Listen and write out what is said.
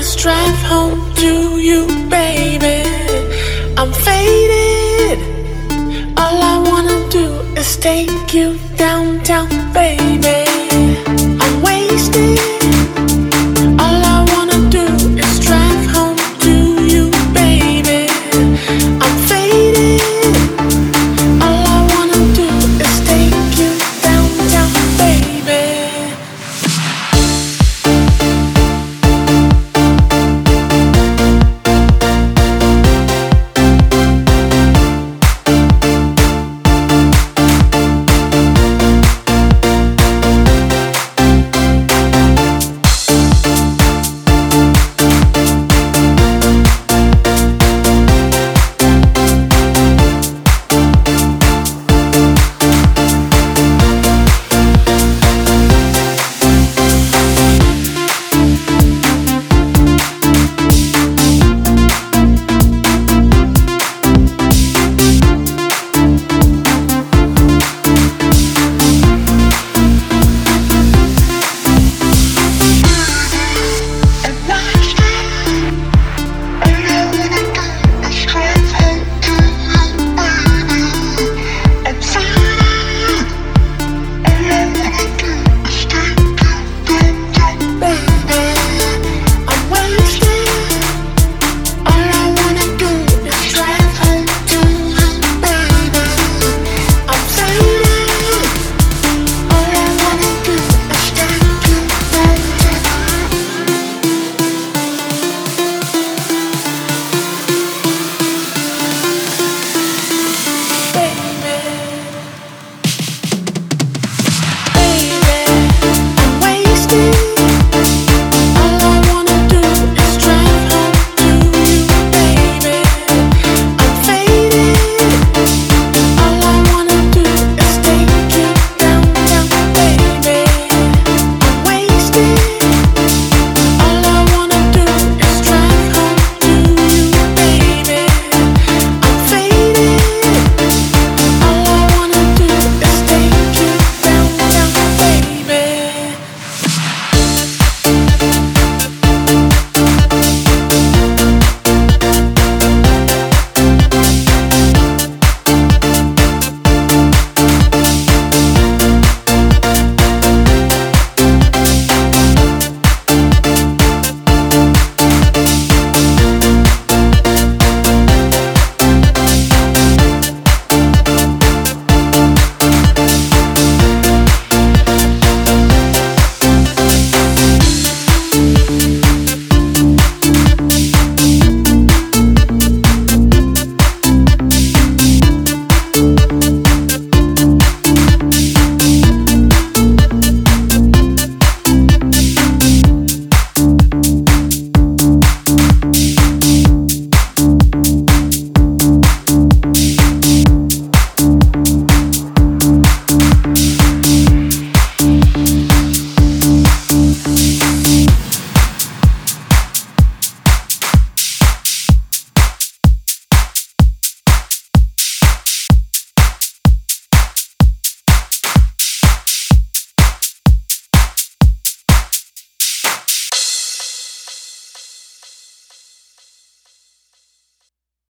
Let's drive home to you, baby. I'm faded. All I wanna do is take you downtown, baby.